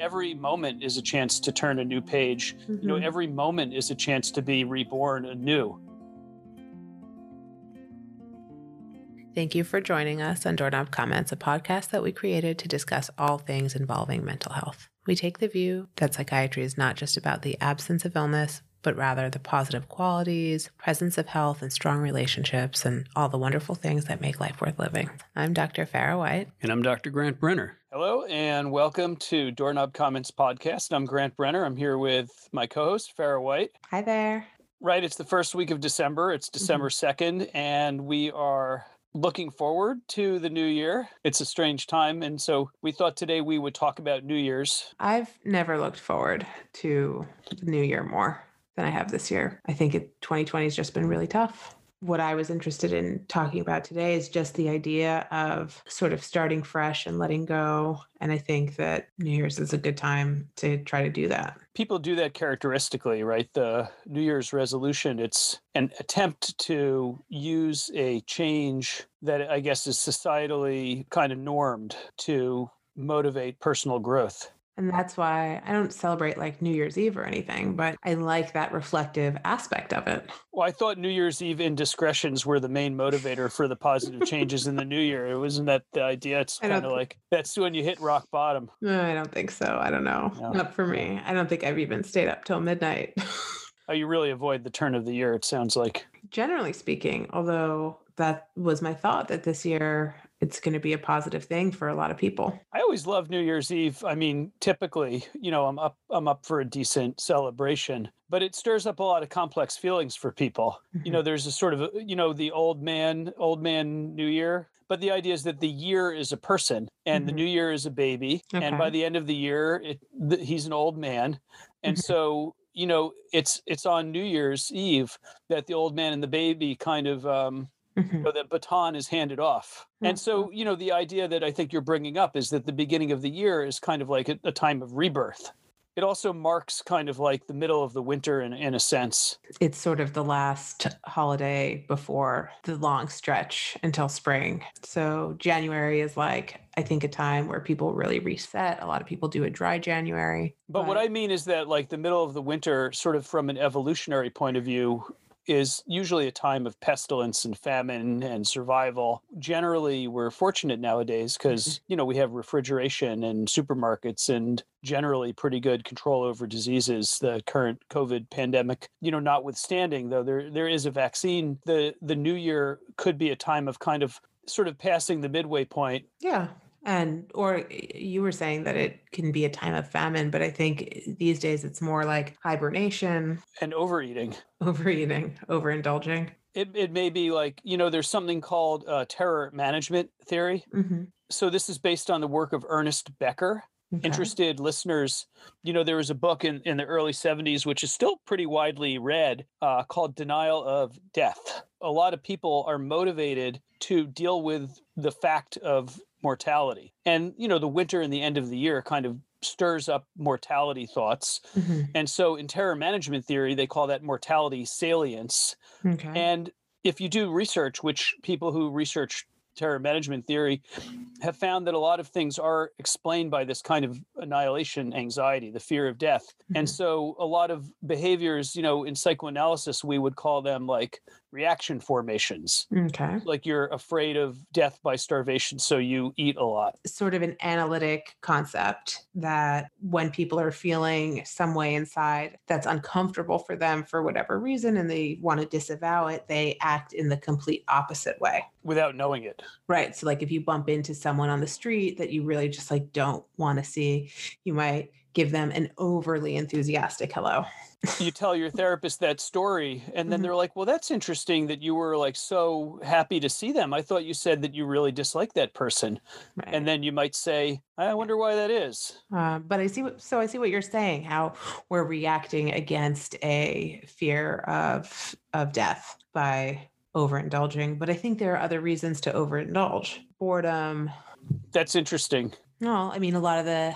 every moment is a chance to turn a new page. Mm-hmm. You know, every moment is a chance to be reborn anew. Thank you for joining us on Doorknob Comments, a podcast that we created to discuss all things involving mental health. We take the view that psychiatry is not just about the absence of illness, but rather the positive qualities, presence of health, and strong relationships, and all the wonderful things that make life worth living. I'm Dr. Fara White. And I'm Dr. Grant Brenner. Hello, and welcome to Doorknob Comments Podcast. I'm Grant Brenner. I'm here with my co host, Fara White. Hi there. Right, it's the first week of December. It's December mm-hmm. 2nd, and we are looking forward to the new year. It's a strange time. And so we thought today we would talk about New Year's. I've never looked forward to the new year more than I have this year. I think it, 2020 has just been really tough. What I was interested in talking about today is just the idea of sort of starting fresh and letting go. And I think that New Year's is a good time to try to do that. People do that characteristically, right? The New Year's resolution, it's an attempt to use a change that I guess is societally kind of normed to motivate personal growth. And that's why I don't celebrate like New Year's Eve or anything, but I like that reflective aspect of it. Well, I thought New Year's Eve indiscretions were the main motivator for the positive changes in the new year. It wasn't that the idea. It's kind of like that's when you hit rock bottom. No, I don't think so. I don't know. No. Not for me. I don't think I've even stayed up till midnight. oh, you really avoid the turn of the year, it sounds like. Generally speaking, although that was my thought that this year it's going to be a positive thing for a lot of people. I always love New Year's Eve. I mean, typically, you know, I'm up I'm up for a decent celebration, but it stirs up a lot of complex feelings for people. Mm-hmm. You know, there's a sort of, you know, the old man, old man New Year, but the idea is that the year is a person and mm-hmm. the new year is a baby, okay. and by the end of the year, it, the, he's an old man. And mm-hmm. so you know it's it's on new year's eve that the old man and the baby kind of um, mm-hmm. know, the baton is handed off. Mm-hmm. And so, you know, the idea that I think you're bringing up is that the beginning of the year is kind of like a, a time of rebirth. It also marks kind of like the middle of the winter in, in a sense. It's sort of the last holiday before the long stretch until spring. So January is like, I think, a time where people really reset. A lot of people do a dry January. But, but what I mean is that, like, the middle of the winter, sort of from an evolutionary point of view, is usually a time of pestilence and famine and survival. Generally, we're fortunate nowadays because, mm-hmm. you know, we have refrigeration and supermarkets and generally pretty good control over diseases. The current COVID pandemic, you know, notwithstanding, though there there is a vaccine, the the new year could be a time of kind of sort of passing the midway point. Yeah and or you were saying that it can be a time of famine but i think these days it's more like hibernation and overeating overeating overindulging it, it may be like you know there's something called uh, terror management theory mm-hmm. so this is based on the work of ernest becker Okay. interested listeners, you know, there was a book in, in the early 70s, which is still pretty widely read, uh, called Denial of Death. A lot of people are motivated to deal with the fact of mortality. And, you know, the winter and the end of the year kind of stirs up mortality thoughts. Mm-hmm. And so in terror management theory, they call that mortality salience. Okay. And if you do research, which people who research terror management theory have found that a lot of things are explained by this kind of annihilation anxiety, the fear of death. Mm-hmm. And so a lot of behaviors, you know, in psychoanalysis, we would call them like reaction formations. Okay. Like you're afraid of death by starvation, so you eat a lot. Sort of an analytic concept that when people are feeling some way inside that's uncomfortable for them for whatever reason and they want to disavow it, they act in the complete opposite way without knowing it. Right. So like if you bump into someone on the street that you really just like don't want to see, you might give them an overly enthusiastic hello. you tell your therapist that story and then mm-hmm. they're like, "Well, that's interesting that you were like so happy to see them. I thought you said that you really dislike that person." Right. And then you might say, "I wonder why that is." Uh, but I see what so I see what you're saying how we're reacting against a fear of of death by overindulging, but I think there are other reasons to overindulge. Boredom. That's interesting. No, I mean, a lot of the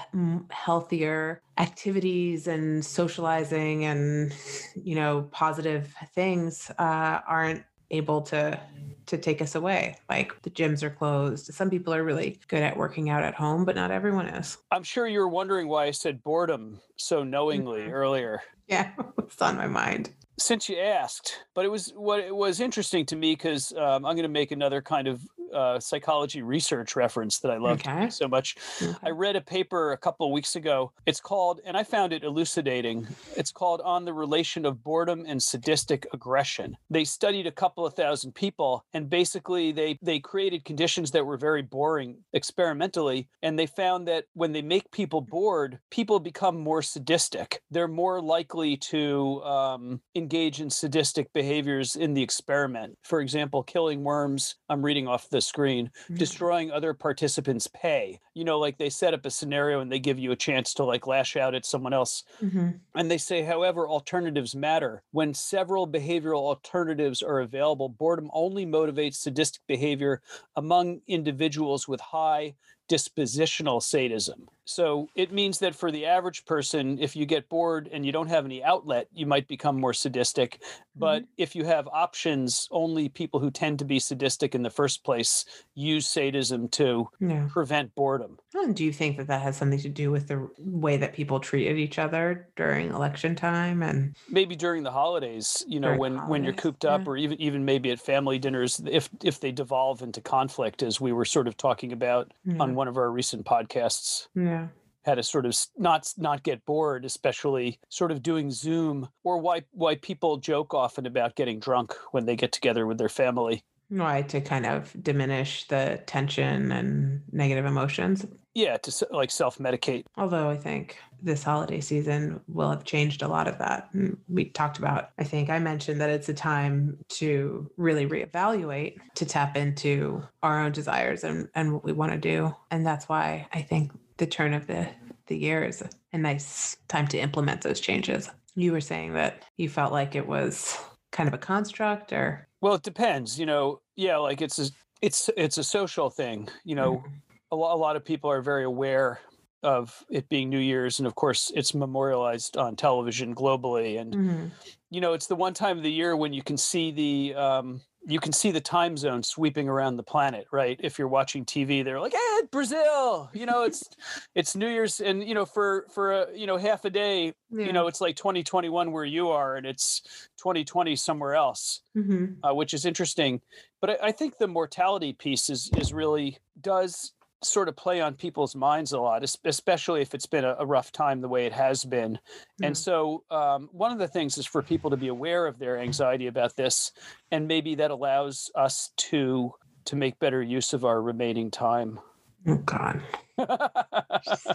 healthier activities and socializing and, you know, positive things uh, aren't able to to take us away. Like the gyms are closed. Some people are really good at working out at home, but not everyone is. I'm sure you're wondering why I said boredom so knowingly mm-hmm. earlier. Yeah, it's on my mind since you asked, but it was what it was interesting to me because um, I'm going to make another kind of uh, psychology research reference that I love okay. so much. Okay. I read a paper a couple of weeks ago. It's called, and I found it elucidating. It's called On the Relation of Boredom and Sadistic Aggression. They studied a couple of thousand people, and basically they they created conditions that were very boring experimentally, and they found that when they make people bored, people become more sadistic. They're more likely to um, engage in sadistic behaviors in the experiment. For example, killing worms. I'm reading off the screen, mm-hmm. destroying other participants' pay. You know, like they set up a scenario and they give you a chance to like lash out at someone else. Mm-hmm. And they say, however, alternatives matter. When several behavioral alternatives are available, boredom only motivates sadistic behavior among individuals with high dispositional sadism. So it means that for the average person, if you get bored and you don't have any outlet, you might become more sadistic. But mm-hmm. if you have options, only people who tend to be sadistic in the first place use sadism to yeah. prevent boredom. And do you think that that has something to do with the way that people treated each other during election time and maybe during the holidays? You know, when when you're cooped up, yeah. or even even maybe at family dinners, if if they devolve into conflict, as we were sort of talking about yeah. on one of our recent podcasts. Yeah how to sort of not not get bored, especially sort of doing Zoom, or why why people joke often about getting drunk when they get together with their family. Why to kind of diminish the tension and negative emotions. Yeah, to like self medicate. Although I think this holiday season will have changed a lot of that. Mm, we talked about, I think I mentioned that it's a time to really reevaluate, to tap into our own desires and, and what we want to do. And that's why I think the turn of the the year is a nice time to implement those changes. You were saying that you felt like it was kind of a construct or well it depends you know yeah like it's a it's it's a social thing you know mm-hmm. a, lot, a lot of people are very aware of it being new year's and of course it's memorialized on television globally and mm-hmm. you know it's the one time of the year when you can see the um, you can see the time zone sweeping around the planet right if you're watching tv they're like hey brazil you know it's it's new year's and you know for for a you know half a day yeah. you know it's like 2021 where you are and it's 2020 somewhere else mm-hmm. uh, which is interesting but I, I think the mortality piece is is really does sort of play on people's minds a lot, especially if it's been a, a rough time the way it has been. Mm. And so, um, one of the things is for people to be aware of their anxiety about this, and maybe that allows us to to make better use of our remaining time. Oh God,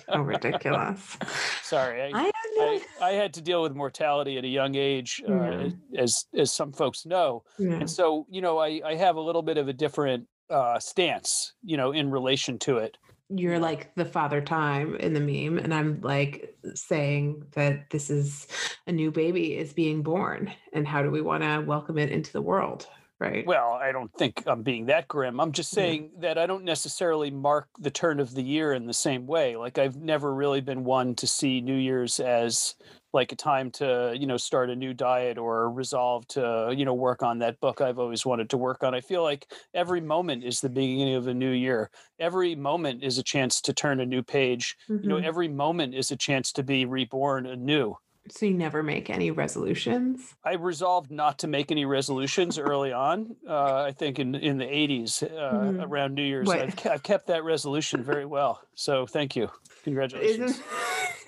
so ridiculous. Sorry, I, I, I, I, had to deal with mortality at a young age, uh, as as some folks know, and so you know I, I have a little bit of a different uh, stance, you know, in relation to it. You're like the father time in the meme, and I'm like saying that this is a new baby is being born, and how do we want to welcome it into the world? Right. Well, I don't think I'm being that grim. I'm just saying yeah. that I don't necessarily mark the turn of the year in the same way. Like I've never really been one to see New Year's as like a time to you know start a new diet or resolve to you know work on that book i've always wanted to work on i feel like every moment is the beginning of a new year every moment is a chance to turn a new page mm-hmm. you know mm-hmm. every moment is a chance to be reborn anew so you never make any resolutions? I resolved not to make any resolutions early on. Uh, I think in in the 80s uh, mm-hmm. around New Year's, I've, I've, kept that resolution very well. So thank you. Congratulations. Isn't,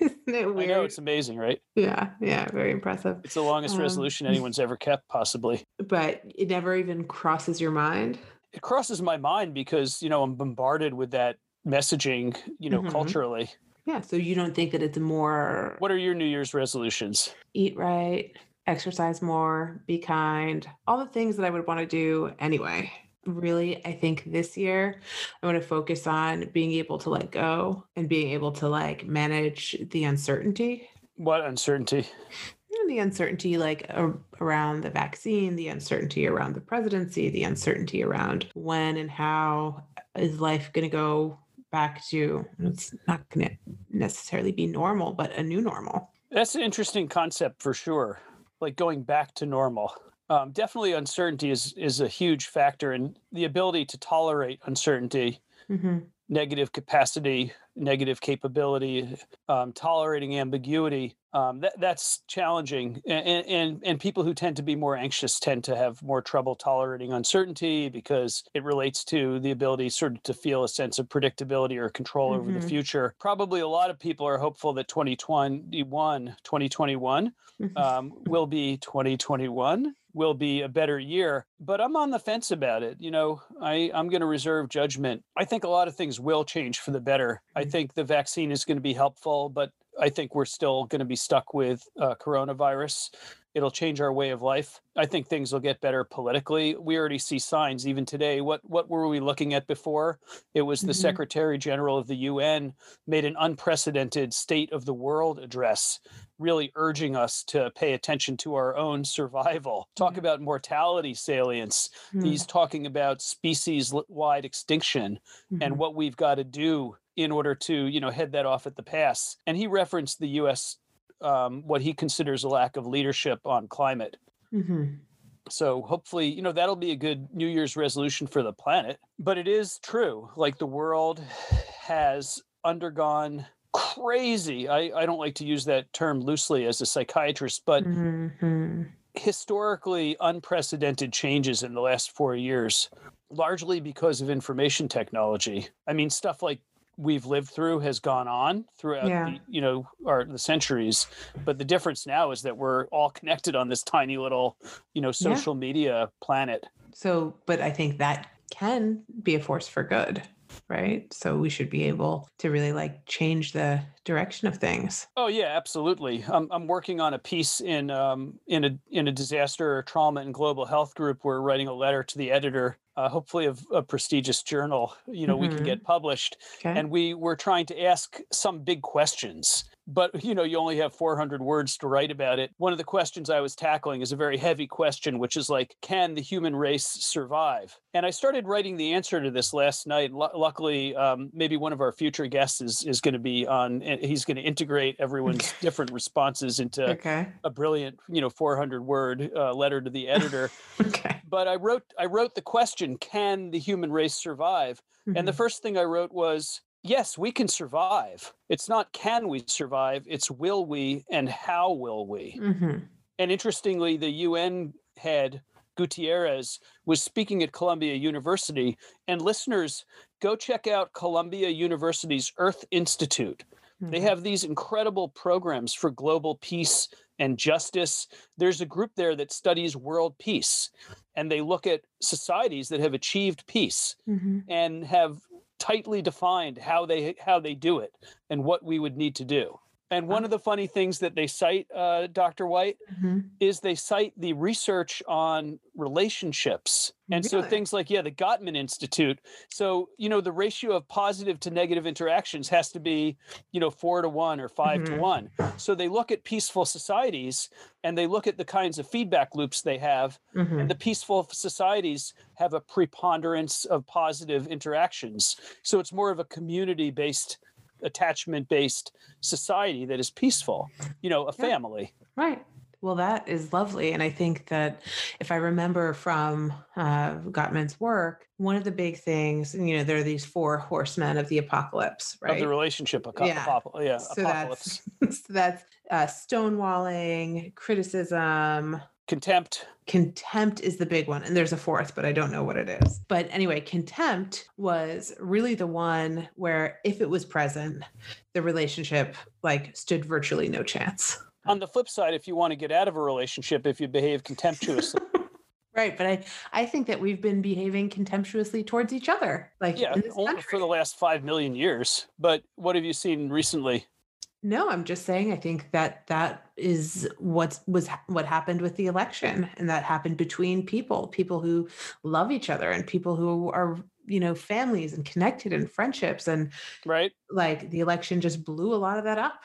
isn't it weird? I know it's amazing, right? Yeah, yeah, very impressive. It's the longest um, resolution anyone's ever kept, possibly. But it never even crosses your mind. It crosses my mind because you know I'm bombarded with that messaging, you know, mm-hmm. culturally. Yeah. So you don't think that it's more. What are your New Year's resolutions? Eat right, exercise more, be kind, all the things that I would want to do anyway really i think this year i want to focus on being able to let go and being able to like manage the uncertainty what uncertainty the uncertainty like around the vaccine the uncertainty around the presidency the uncertainty around when and how is life going to go back to it's not going to necessarily be normal but a new normal. That's an interesting concept for sure like going back to normal. Um, definitely, uncertainty is is a huge factor, and the ability to tolerate uncertainty, mm-hmm. Negative capacity, negative capability, um, tolerating ambiguity um, that that's challenging and, and and people who tend to be more anxious tend to have more trouble tolerating uncertainty because it relates to the ability sort of to feel a sense of predictability or control mm-hmm. over the mm-hmm. future probably a lot of people are hopeful that 2021 2021 mm-hmm. um, will be 2021 will be a better year but i'm on the fence about it you know i i'm going to reserve judgment i think a lot of things will change for the better i mm-hmm. think the vaccine is going to be helpful but I think we're still going to be stuck with uh, coronavirus. It'll change our way of life. I think things will get better politically. We already see signs even today. What what were we looking at before? It was the mm-hmm. Secretary General of the UN made an unprecedented state of the world address, really urging us to pay attention to our own survival. Talk mm-hmm. about mortality salience. Mm-hmm. He's talking about species wide extinction and mm-hmm. what we've got to do in order to you know head that off at the pass. And he referenced the U.S. Um, what he considers a lack of leadership on climate. Mm-hmm. So hopefully, you know, that'll be a good New Year's resolution for the planet. But it is true, like the world has undergone crazy. I, I don't like to use that term loosely as a psychiatrist, but mm-hmm. historically unprecedented changes in the last four years, largely because of information technology. I mean, stuff like we've lived through has gone on throughout yeah. the, you know our the centuries. But the difference now is that we're all connected on this tiny little you know social yeah. media planet. So but i think that can be a force for good right? So we should be able to really like change the direction of things. Oh yeah absolutely. I'm, I'm working on a piece in um, in a in a disaster trauma and global health group. We're writing a letter to the editor uh, hopefully of a prestigious journal you know mm-hmm. we can mm-hmm. get published okay. and we were trying to ask some big questions but you know you only have 400 words to write about it one of the questions i was tackling is a very heavy question which is like can the human race survive and i started writing the answer to this last night L- luckily um, maybe one of our future guests is, is going to be on he's going to integrate everyone's different responses into okay. a brilliant you know 400 word uh, letter to the editor okay but i wrote i wrote the question can the human race survive mm-hmm. and the mm-hmm. first thing i wrote was yes, we can survive. It's not can we survive, it's will we and how will we. Mm-hmm. And interestingly, the UN head, Guterres, was speaking at Columbia University. And listeners, go check out Columbia University's Earth Institute. Mm-hmm. They have these incredible programs for global peace and justice. There's a group there that studies world peace, and they look at societies that have achieved peace mm-hmm. and have tightly defined how they how they do it and what we would need to do. And one of the funny things that they cite, uh, Dr. White, mm-hmm. is they cite the research on relationships. And really? so things like, yeah, the Gottman Institute. So, you know, the ratio of positive to negative interactions has to be, you know, four to one or 5 mm-hmm. to one. So they look at peaceful societies and they look at the kinds of feedback loops they have. Mm-hmm. And the peaceful societies have a preponderance of positive interactions. So it's more of a community based attachment based society that is peaceful, you know, a yeah. family. Right. Well, that is lovely. And I think that if I remember from uh, Gottman's work, one of the big things, you know, there are these four horsemen of the apocalypse, right? Of the relationship, aco- yeah. Yeah, so apocalypse. That's, so that's uh, stonewalling, criticism, Contempt. Contempt is the big one. And there's a fourth, but I don't know what it is. But anyway, contempt was really the one where if it was present, the relationship like stood virtually no chance. On the flip side, if you want to get out of a relationship, if you behave contemptuously. right. But I, I think that we've been behaving contemptuously towards each other. Like yeah, for the last five million years. But what have you seen recently? No, I'm just saying I think that that is what was what happened with the election and that happened between people, people who love each other and people who are, you know, families and connected and friendships and right. Like the election just blew a lot of that up.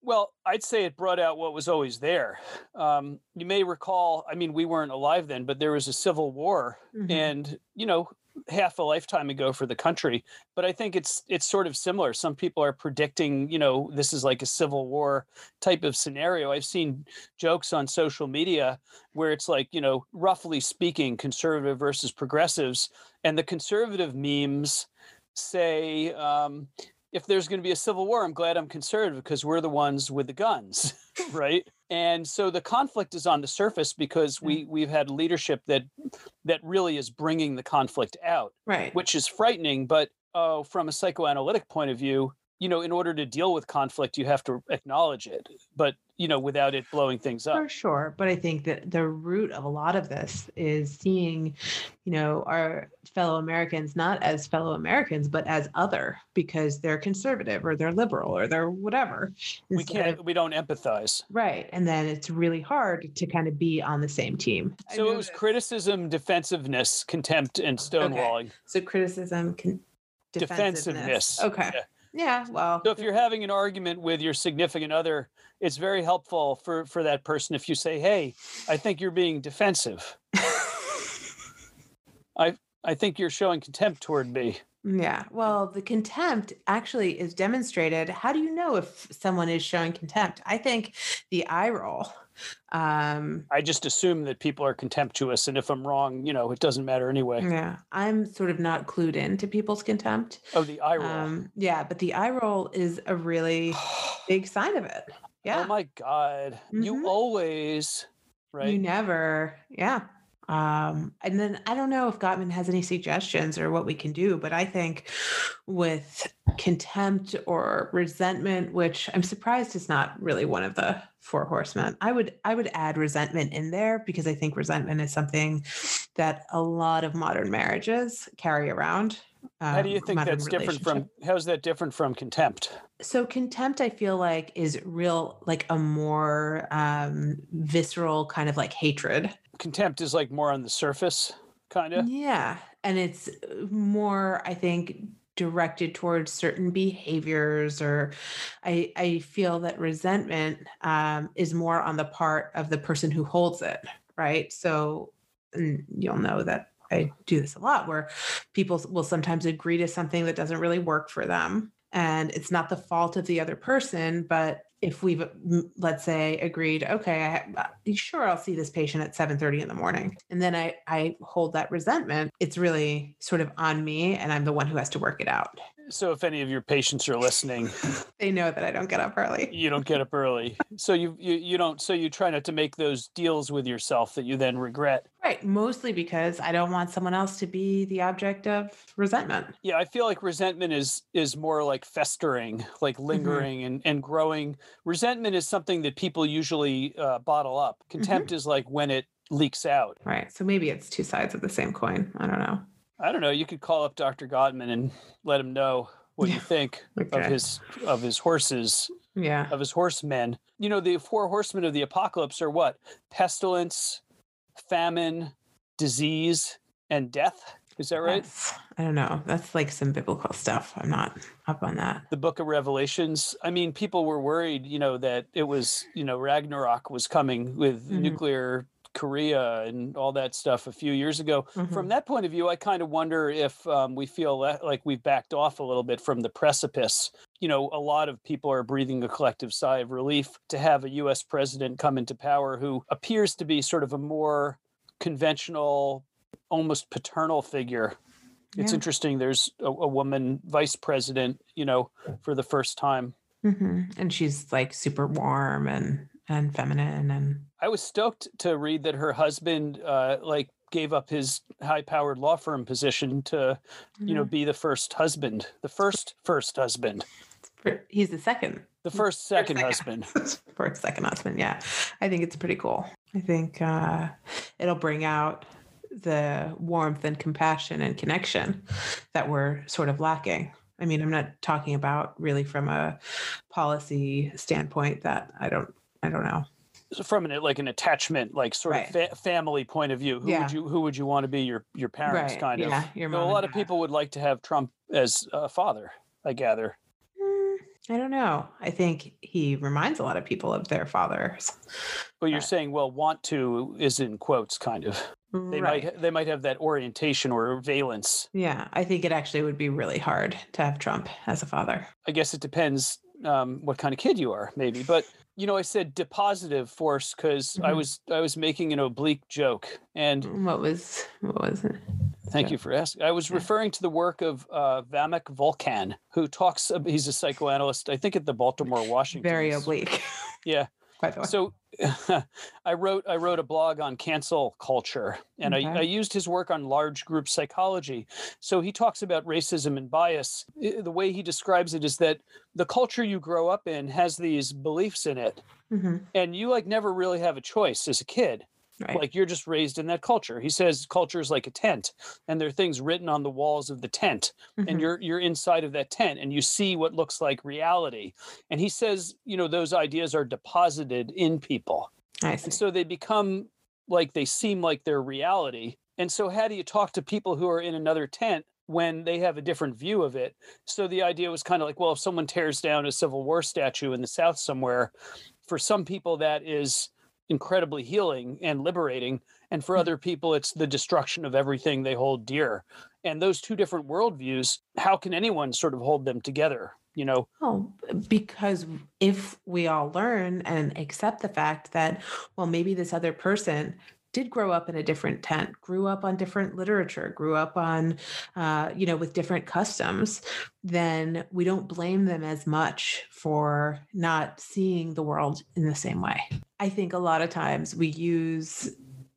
Well, I'd say it brought out what was always there. Um, you may recall, I mean, we weren't alive then, but there was a civil war. Mm-hmm. And, you know, half a lifetime ago for the country but i think it's it's sort of similar. Some people are predicting you know this is like a civil war type of scenario. I've seen jokes on social media where it's like you know roughly speaking conservative versus progressives and the conservative memes say um, if there's going to be a civil war, I'm glad I'm conservative because we're the ones with the guns, right? And so the conflict is on the surface because we we've had leadership that that really is bringing the conflict out, right? Which is frightening. But uh, from a psychoanalytic point of view, you know, in order to deal with conflict, you have to acknowledge it. But you know, without it blowing things up. For sure. But I think that the root of a lot of this is seeing, you know, our fellow Americans not as fellow Americans, but as other because they're conservative or they're liberal or they're whatever. We can't, of, we don't empathize. Right. And then it's really hard to kind of be on the same team. So it was criticism, defensiveness, contempt, and stonewalling. Okay. So criticism, con- defensiveness. defensiveness. Okay. Yeah. Yeah, well. So if you're having an argument with your significant other, it's very helpful for for that person if you say, "Hey, I think you're being defensive." I I think you're showing contempt toward me. Yeah. Well, the contempt actually is demonstrated. How do you know if someone is showing contempt? I think the eye roll um, I just assume that people are contemptuous, and if I'm wrong, you know, it doesn't matter anyway. Yeah, I'm sort of not clued into people's contempt. Oh, the eye roll. Um, yeah, but the eye roll is a really big sign of it. Oh yeah. Oh my god, mm-hmm. you always right. You never. Yeah. Um, and then I don't know if Gottman has any suggestions or what we can do, but I think with contempt or resentment, which I'm surprised is not really one of the four horsemen, I would I would add resentment in there because I think resentment is something that a lot of modern marriages carry around. Um, how do you think that's different from how's that different from contempt? So contempt I feel like is real like a more um visceral kind of like hatred contempt is like more on the surface, kind of. Yeah. And it's more, I think, directed towards certain behaviors or i i feel that resentment um, is more on the part of the person who holds it right so you'll know that i do this a lot where people will sometimes agree to something that doesn't really work for them and it's not the fault of the other person but if we've let's say agreed okay I, uh, sure i'll see this patient at 7.30 in the morning? And then i i hold that resentment it's really sort of on me and i'm the one who has to work it out so if any of your patients are listening, they know that I don't get up early. You don't get up early. So you, you you don't so you try not to make those deals with yourself that you then regret. Right, mostly because I don't want someone else to be the object of resentment. Yeah, I feel like resentment is is more like festering, like mm-hmm. lingering mm-hmm. and and growing. Resentment is something that people usually uh, bottle up. Contempt mm-hmm. is like when it leaks out. Right. So maybe it's two sides of the same coin. I don't know. I don't know. You could call up Dr. Gottman and let him know what you think okay. of his of his horses. Yeah. Of his horsemen. You know, the four horsemen of the apocalypse are what? Pestilence, famine, disease, and death. Is that right? That's, I don't know. That's like some biblical stuff. I'm not up on that. The book of Revelations. I mean, people were worried, you know, that it was, you know, Ragnarok was coming with mm-hmm. nuclear Korea and all that stuff a few years ago. Mm-hmm. From that point of view, I kind of wonder if um, we feel like we've backed off a little bit from the precipice. You know, a lot of people are breathing a collective sigh of relief to have a US president come into power who appears to be sort of a more conventional, almost paternal figure. It's interesting. There's a, a, woman vice president, you know, for the first time. Mm-hmm. And she's like super warm and and feminine and I was stoked to read that her husband uh like gave up his high powered law firm position to you know mm-hmm. be the first husband the first first husband. He's the second. The first second, first second. husband. First second husband yeah. I think it's pretty cool. I think uh it'll bring out the warmth and compassion and connection that we're sort of lacking. I mean, I'm not talking about really from a policy standpoint that I don't I don't know. From an like an attachment, like sort right. of fa- family point of view, who yeah. would you who would you want to be your your parents? Right. Kind of. Yeah, your mom. a lot of people would like to have Trump as a father. I gather. Mm, I don't know. I think he reminds a lot of people of their fathers. But you're saying, well, want to is in quotes, kind of. they right. might they might have that orientation or valence. Yeah, I think it actually would be really hard to have Trump as a father. I guess it depends um, what kind of kid you are, maybe. But you know, I said depositive force because mm-hmm. I was I was making an oblique joke, and what was what was it? Thank you for asking. I was yeah. referring to the work of uh, Vamik Volkan, who talks. He's a psychoanalyst, I think, at the Baltimore Washington. Very oblique. Yeah, by the way. So I wrote I wrote a blog on cancel culture and okay. I, I, used his work on large group psychology. So he talks about racism and bias. The way he describes it is that the culture you grow up in has these beliefs in it. Mm-hmm. And you like never really have a choice as a kid. Right. Like you're just raised in that culture. He says culture is like a tent, and there are things written on the walls of the tent, mm-hmm. and you're you're inside of that tent, and you see what looks like reality. And he says, you know, those ideas are deposited in people, and so they become like they seem like their reality. And so, how do you talk to people who are in another tent when they have a different view of it? So the idea was kind of like, well, if someone tears down a Civil War statue in the South somewhere, for some people that is incredibly healing and liberating. And for mm. other people, it's the destruction of everything they hold dear. And those two different worldviews, how can anyone sort of hold them together? You know? Oh, because if we all learn and accept the fact that, well, maybe this other person did grow up in a different tent, grew up on different literature, grew up on, uh, you know, with different customs, then we don't blame them as much for not seeing the world in the same way. I think a lot of times we use,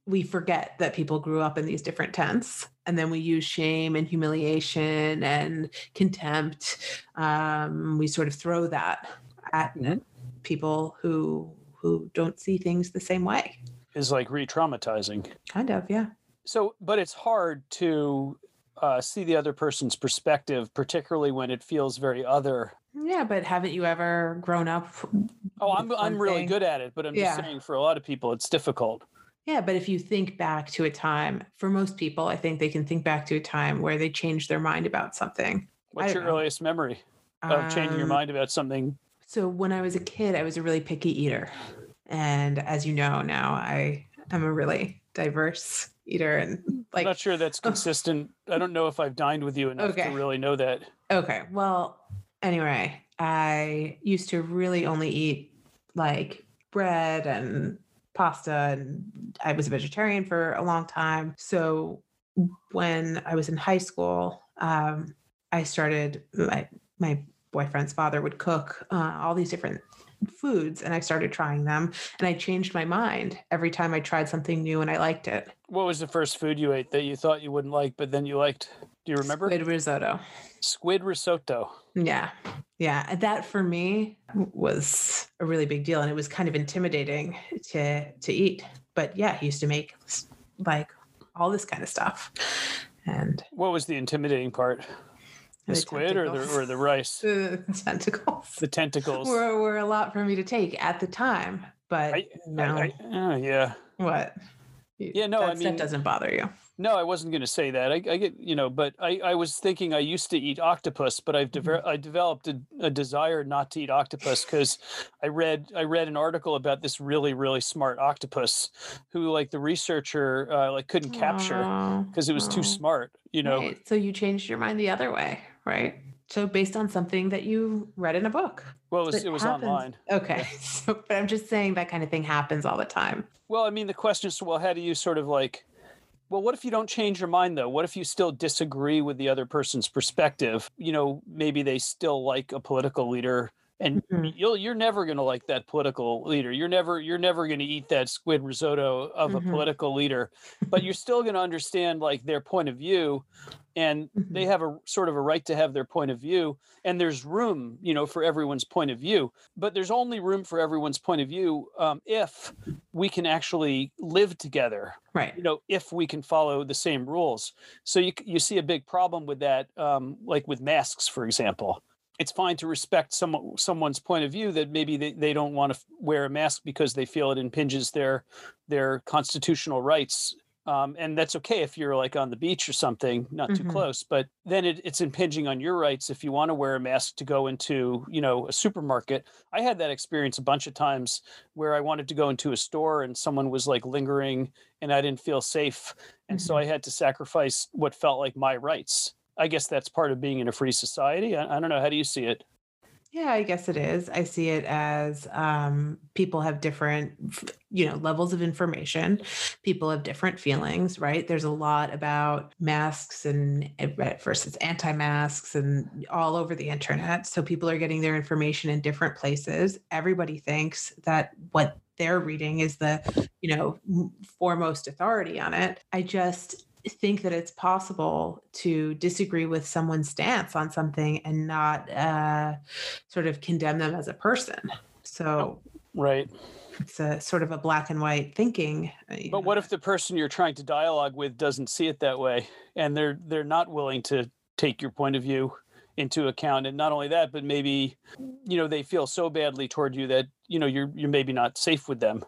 we forget that people grew up in these different tents. And then we use shame and humiliation and contempt. Um, we sort of throw that at mm-hmm. people who who don't see things the same way is like re-traumatizing. Kind of, yeah. So, but it's hard to uh, see the other person's perspective, particularly when it feels very other. Yeah, but haven't you ever grown up? Oh, I'm I'm really good at it, but I'm yeah. just saying for a lot of people it's difficult. Yeah, but if you think back to a time, for most people, I think they can think back to a time where they changed their mind about something. What's your know. earliest memory of um, changing your um, mind about something? So when I was a kid, I was a really picky eater. And as you know now, I am a really diverse eater and like I'm not sure that's consistent. I don't know if I've dined with you enough okay. to really know that. Okay. Well, anyway, I used to really only eat like bread and pasta and I was a vegetarian for a long time. So when I was in high school, um, I started my my boyfriend's father would cook uh, all these different foods and I started trying them and I changed my mind every time I tried something new and I liked it. What was the first food you ate that you thought you wouldn't like, but then you liked? Do you remember? Squid risotto. Squid risotto. Yeah. Yeah. That for me was a really big deal. And it was kind of intimidating to to eat. But yeah, he used to make like all this kind of stuff. And what was the intimidating part? The, the squid or the, or the rice? The tentacles. The tentacles were, were a lot for me to take at the time, but I, no. I, I, uh, yeah. What? Yeah, no, that I mean, doesn't bother you. No, I wasn't going to say that. I, I, get, you know, but I, I was thinking I used to eat octopus, but I've de- mm-hmm. I developed a, a, desire not to eat octopus because I read I read an article about this really really smart octopus who like the researcher uh, like couldn't capture because it was too smart. You know, right. so you changed your mind the other way, right? So based on something that you read in a book. Well, it was, it was online. Okay. Yeah. So, but I'm just saying that kind of thing happens all the time. Well, I mean, the question is, well, how do you sort of like well, what if you don't change your mind though? What if you still disagree with the other person's perspective? You know, maybe they still like a political leader and mm-hmm. you'll you're never going to like that political leader you're never you're never going to eat that squid risotto of mm-hmm. a political leader but you're still going to understand like their point of view and mm-hmm. they have a sort of a right to have their point of view and there's room you know for everyone's point of view but there's only room for everyone's point of view um, if we can actually live together right. you know if we can follow the same rules. So you, you see a big problem with that um, like with masks for example. It's fine to respect some someone's point of view that maybe they, they don't want to wear a mask because they feel it impinges their their constitutional rights um, and that's okay if you're like on the beach or something, not mm-hmm. too close. But then it, it's impinging on your rights if you want to wear a mask to go into, you know, a supermarket. I had that experience a bunch of times where I wanted to go into a store and someone was like lingering, and I didn't feel safe, and mm-hmm. so I had to sacrifice what felt like my rights. I guess that's part of being in a free society. I, I don't know. How do you see it? Yeah, I guess it is. I see it as um, people have different, you know, levels of information. People have different feelings, right? There's a lot about masks and versus anti-masks and all over the internet. So people are getting their information in different places. Everybody thinks that what they're reading is the, you know, foremost authority on it. I just think that it's possible to disagree with someone's stance on something and not uh, sort of condemn them as a person. So, right. It's a sort of a black and white thinking. Uh, but know. what if the person you're trying to dialogue with doesn't see it that way, and they're they're not willing to take your point of view into account, and not only that, but maybe you know they feel so badly toward you that you know you're you're maybe not safe with them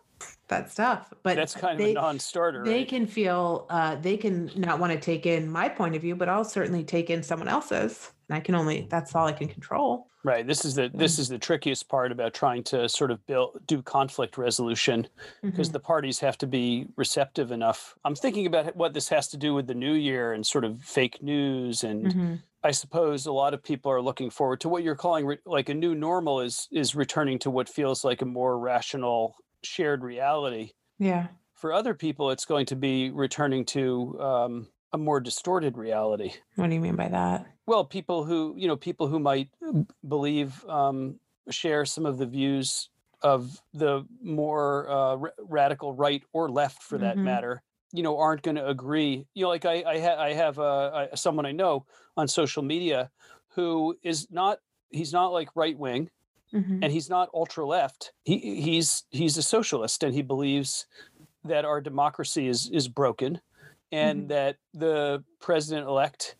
that stuff. But that's kind they, of a non-starter. They right? can feel uh, they can not want to take in my point of view, but I'll certainly take in someone else's. And I can only that's all I can control. Right. This is the this is the trickiest part about trying to sort of build do conflict resolution because mm-hmm. the parties have to be receptive enough. I'm thinking about what this has to do with the new year and sort of fake news and mm-hmm. I suppose a lot of people are looking forward to what you're calling re- like a new normal is is returning to what feels like a more rational shared reality. Yeah. For other people, it's going to be returning to um, a more distorted reality. What do you mean by that? Well, people who you know, people who might believe um, share some of the views of the more uh, r- radical right or left, for that mm-hmm. matter, you know, aren't going to agree. You know, like I, I, ha- I have uh, someone I know on social media who is not, he's not like right wing, mm-hmm. and he's not ultra left. He he's he's a socialist, and he believes that our democracy is is broken, and mm-hmm. that the president elect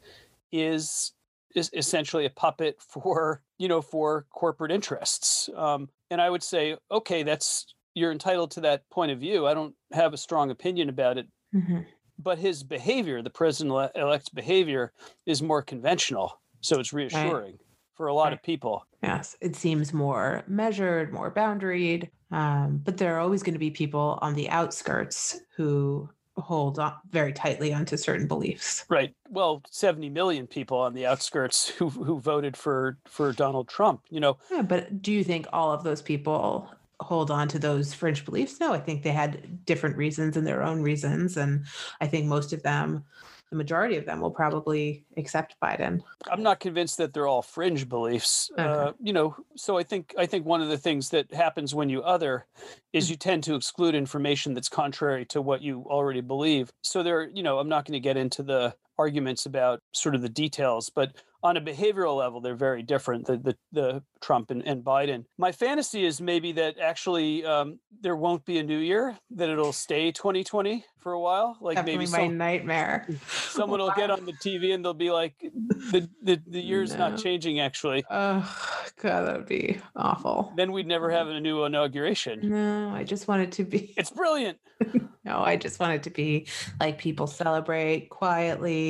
is is essentially a puppet for you know for corporate interests. Um, and I would say, okay, that's you're entitled to that point of view. I don't have a strong opinion about it. Mm-hmm. But his behavior, the president elect's behavior, is more conventional. So it's reassuring. Right for a lot of people. Yes, it seems more measured, more boundaried. Um, but there are always going to be people on the outskirts who hold on very tightly onto certain beliefs. Right. Well, 70 million people on the outskirts who who voted for for Donald Trump, you know. Yeah, but do you think all of those people hold on to those fringe beliefs? No, I think they had different reasons and their own reasons and I think most of them the majority of them will probably accept Biden. I'm not convinced that they're all fringe beliefs. Okay. Uh, you know, so I think I think one of the things that happens when you other is mm. you tend to exclude information that's contrary to what you already believe. So there, you know, I'm not going to get into the arguments about sort of the details, but on a behavioral level, they're very different. The the, the Trump and, and Biden. My fantasy is maybe that actually um, there won't be a new year; that it'll stay 2020 for a while. Like Definitely maybe my some, nightmare. Someone will get on the TV and they'll be like, "the the, the year's no. not changing." Actually, oh god, that would be awful. Then we'd never have a new inauguration. No, I just want it to be. It's brilliant. no, I just want it to be like people celebrate quietly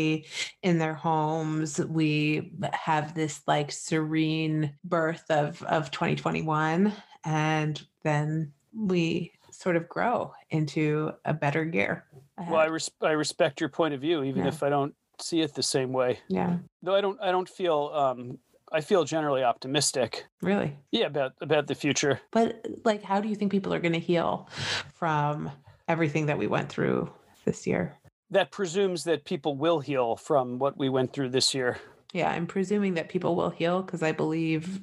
in their homes. We have this like serene birth of of 2021 and then we sort of grow into a better year. Ahead. Well, I res- I respect your point of view even yeah. if I don't see it the same way. Yeah. Though I don't I don't feel um I feel generally optimistic. Really? Yeah, about about the future. But like how do you think people are going to heal from everything that we went through this year? That presumes that people will heal from what we went through this year. Yeah, I'm presuming that people will heal because I believe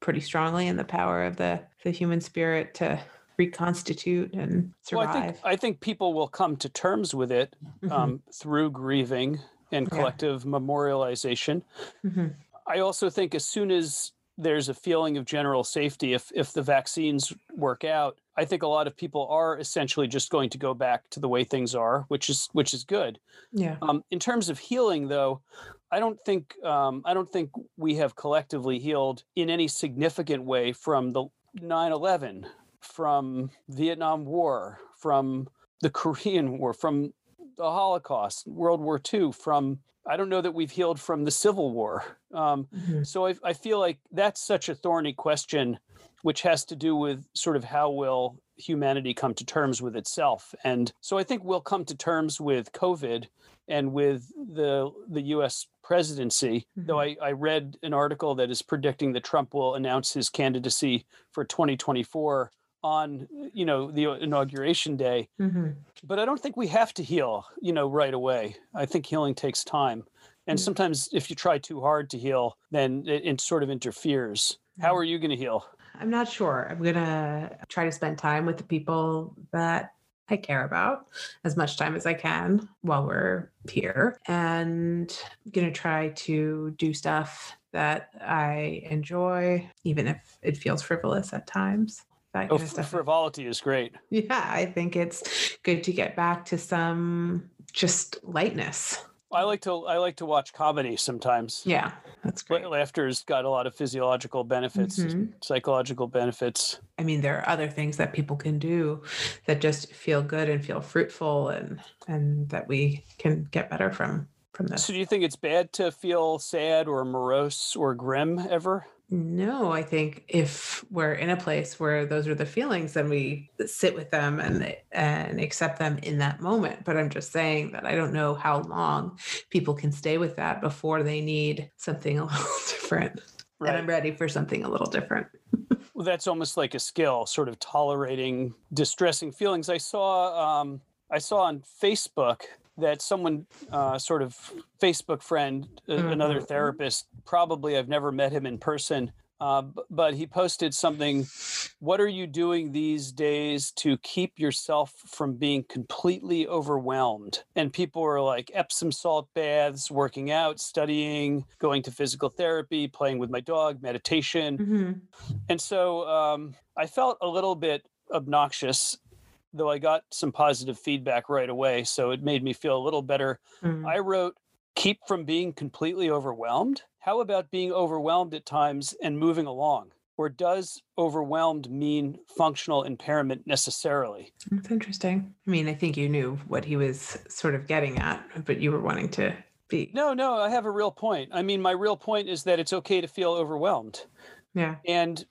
pretty strongly in the power of the the human spirit to reconstitute and survive. Well, I think I think people will come to terms with it mm-hmm. um, through grieving and collective yeah. memorialization. Mm-hmm. I also think as soon as there's a feeling of general safety, if if the vaccines work out, I think a lot of people are essentially just going to go back to the way things are, which is which is good. Yeah. Um, in terms of healing, though, I don't think um, I don't think we have collectively healed in any significant way from the 9/11, from Vietnam War, from the Korean War, from the Holocaust, World War II, from I don't know that we've healed from the Civil War. Um, mm-hmm. So I, I feel like that's such a thorny question, which has to do with sort of how will humanity come to terms with itself. And so I think we'll come to terms with COVID and with the the U.S. presidency. Mm-hmm. Though I, I read an article that is predicting that Trump will announce his candidacy for 2024 on you know the inauguration day. Mm-hmm. but i don't think we have to heal you know right away. I think healing takes time. And mm-hmm. sometimes if you try too hard to heal then it, it sort of interferes. Mm-hmm. how are you going to heal? I'm not sure. I'm going to try to spend time with the people that I care about as much time as I can while we're here. And I'm going to try to do stuff that I enjoy even if it feels frivolous at times that oh, kind of stuff. Frivolity is great. Yeah, I think it's good to get back to some just lightness. I like to I like to watch comedy sometimes. Yeah, that's great. Laughter's got a lot of physiological benefits, mm-hmm. psychological benefits. I mean, there are other things that people can do that just feel good and feel fruitful, and and that we can get better from from this. So, do you think it's bad to feel sad or morose or grim ever? No, I think if we're in a place where those are the feelings, then we sit with them and and accept them in that moment. But I'm just saying that I don't know how long people can stay with that before they need something a little different. Right. And I'm ready for something a little different. well, that's almost like a skill, sort of tolerating distressing feelings. I saw um, I saw on Facebook that someone uh, sort of Facebook friend, mm-hmm. another therapist, probably I've never met him in person, uh, but he posted something. What are you doing these days to keep yourself from being completely overwhelmed? And people were like Epsom salt baths, working out, studying, going to physical therapy, playing with my dog, meditation. Mm-hmm. And so um, I felt a little bit obnoxious though I got some positive feedback right away. So it made me feel a little better. Mm. I wrote, keep from being completely overwhelmed. How about being overwhelmed at times and moving along? Or does overwhelmed mean functional impairment necessarily? That's interesting. I mean, I think you knew what he was sort of getting at, but you were wanting to be. No, no, I have a real point. I mean, my real point is that it's okay to feel overwhelmed. Yeah. And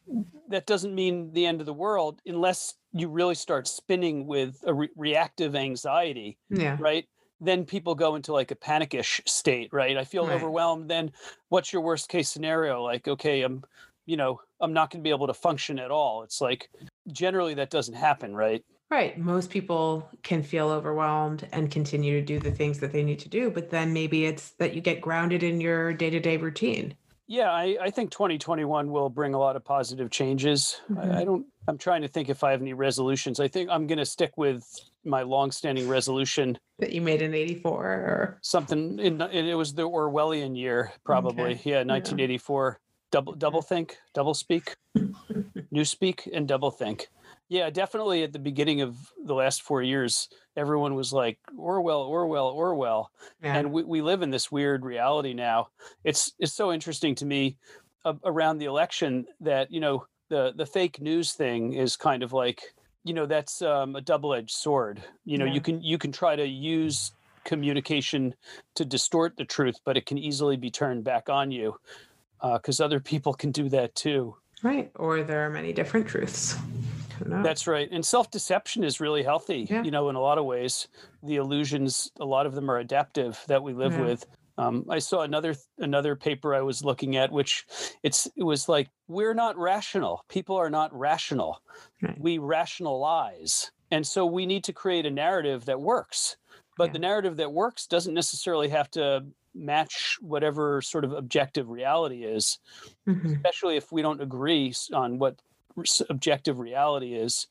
that doesn't mean the end of the world unless you really start spinning with a re- reactive anxiety. Yeah. Right. Then people go into like a panickish state, right? I feel right. overwhelmed. Then what's your worst case scenario? Like, okay, I'm, you know, I'm not going to be able to function at all. It's like generally that doesn't happen, right? Right. Most people can feel overwhelmed and continue to do the things that they need to do, but then maybe it's that you get grounded in your day to day routine. Yeah, I, I, think 2021 will bring a lot of positive changes. Mm-hmm. I, I, mm-hmm. don't. I'm trying to think if I have any resolutions. I think I'm going to stick with my longstanding resolution that you made in '84 or something. In, it was the Orwellian year, probably. Okay. Yeah, 1984. Yeah. Double double think, double speak, new speak, and double think. Yeah, definitely at the beginning of the last four years, everyone was like, Orwell, Orwell, Orwell. Yeah. And we, we live in this weird reality now. It's it's so interesting to me uh, around the election that, you know, the the fake news thing is kind of like, you know, that's um, a double-edged sword. You know, yeah. you can you can try to use communication to distort the truth, but it can easily be turned back on you because uh, other people can do that too. Right. Or there are many different truths. That's right. And self deception is really healthy, yeah. you know, in a lot of ways. The illusions, a lot of them are adaptive that we live yeah. with. Um, I saw another another paper I was looking at, which it's it was like we're not rational. People are not rational. Right. We rationalize, and so we need to create a narrative that works. But yeah. the narrative that works doesn't necessarily have to match whatever sort of objective reality is, mm-hmm. especially if we don't agree on what objective reality is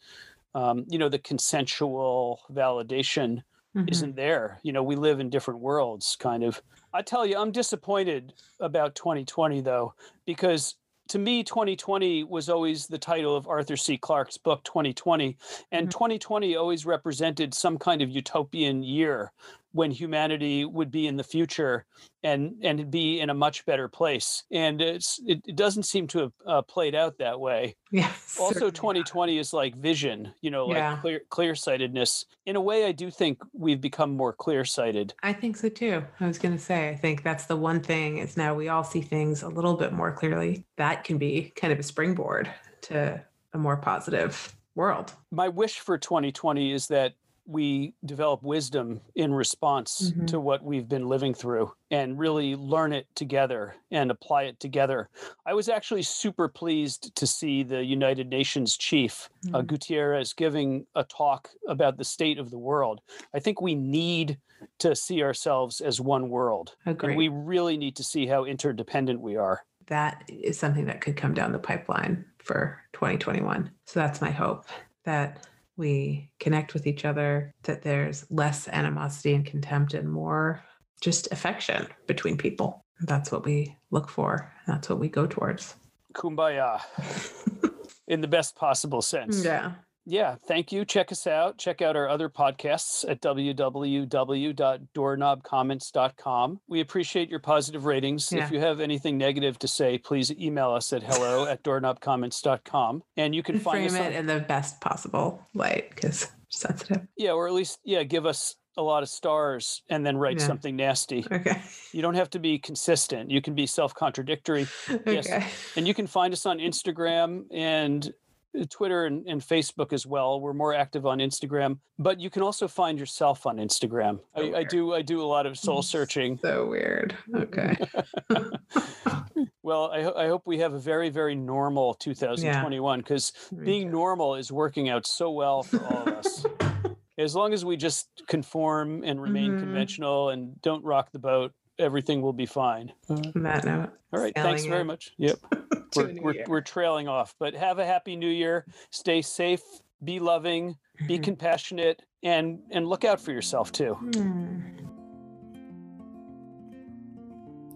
um, you know the consensual validation mm-hmm. isn't there you know we live in different worlds kind of i tell you i'm disappointed about 2020 though because to me 2020 was always the title of arthur c clarke's book 2020 and mm-hmm. 2020 always represented some kind of utopian year when humanity would be in the future and and be in a much better place. And it's it, it doesn't seem to have uh, played out that way. Yes. Also, 2020 is like vision, you know, like Yeah. clear clear sightedness. In a way, I do think we've become more clear sighted. I think so too. I was going to say, I think that's the one thing is now we all see things a little bit more clearly. That can be kind of a springboard to a more positive world. My wish for 2020 is that we develop wisdom in response Mhm. to what we've been living through and really learn it together and apply it together. I was actually super pleased to see the United Nations chief, uh, Mhm. Guterres, giving a talk about the state of the world. I think we need to see ourselves as one world. Agree. And we really need to see how interdependent we are. that is something that could come down the pipeline for 2021. So that's my hope that we connect with each other, that there's less animosity and contempt and more just affection between people. That's what we look for. That's what we go towards. Kumbaya in the best possible sense. yeah. Yeah, thank you. Check us out. Check out our other podcasts at www.doorknobcomments.com. We appreciate your positive ratings. Yeah. If you have anything negative to say, please email us at hello at doorknobcomments.com. And you can And find frame us it on, in the best possible light because sensitive. yeah, or at least yeah, give us a lot of stars and then write Yeah. something nasty. Okay. You don't have to be consistent. You can be self-contradictory. Yes. okay. And you can find us on Instagram and Twitter and, and Facebook as well. We're more active on Instagram, but you can also find yourself on Instagram. So I, I do I do a lot of soul searching. So weird. Okay. Well, I, I hope we have a very very normal 2021 because Me being too. normal is working out so well for all of us. As long as we just conform and remain Mhm. conventional and don't rock the boat, everything will be fine. On that note. All right, thanks very in much. Yep. we're, we're, we're trailing off but have a happy new year stay safe be loving be Mhm. compassionate and and look out for yourself too Hmm.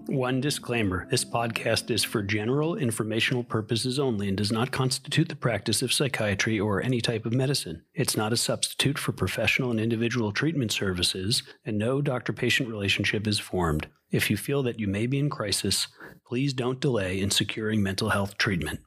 One disclaimer this podcast is for general informational purposes only and does not constitute the practice of psychiatry or any type of medicine. It's not a substitute for professional and individual treatment services and no doctor patient relationship is formed. If you feel that you may be in crisis please don't delay in securing mental health treatment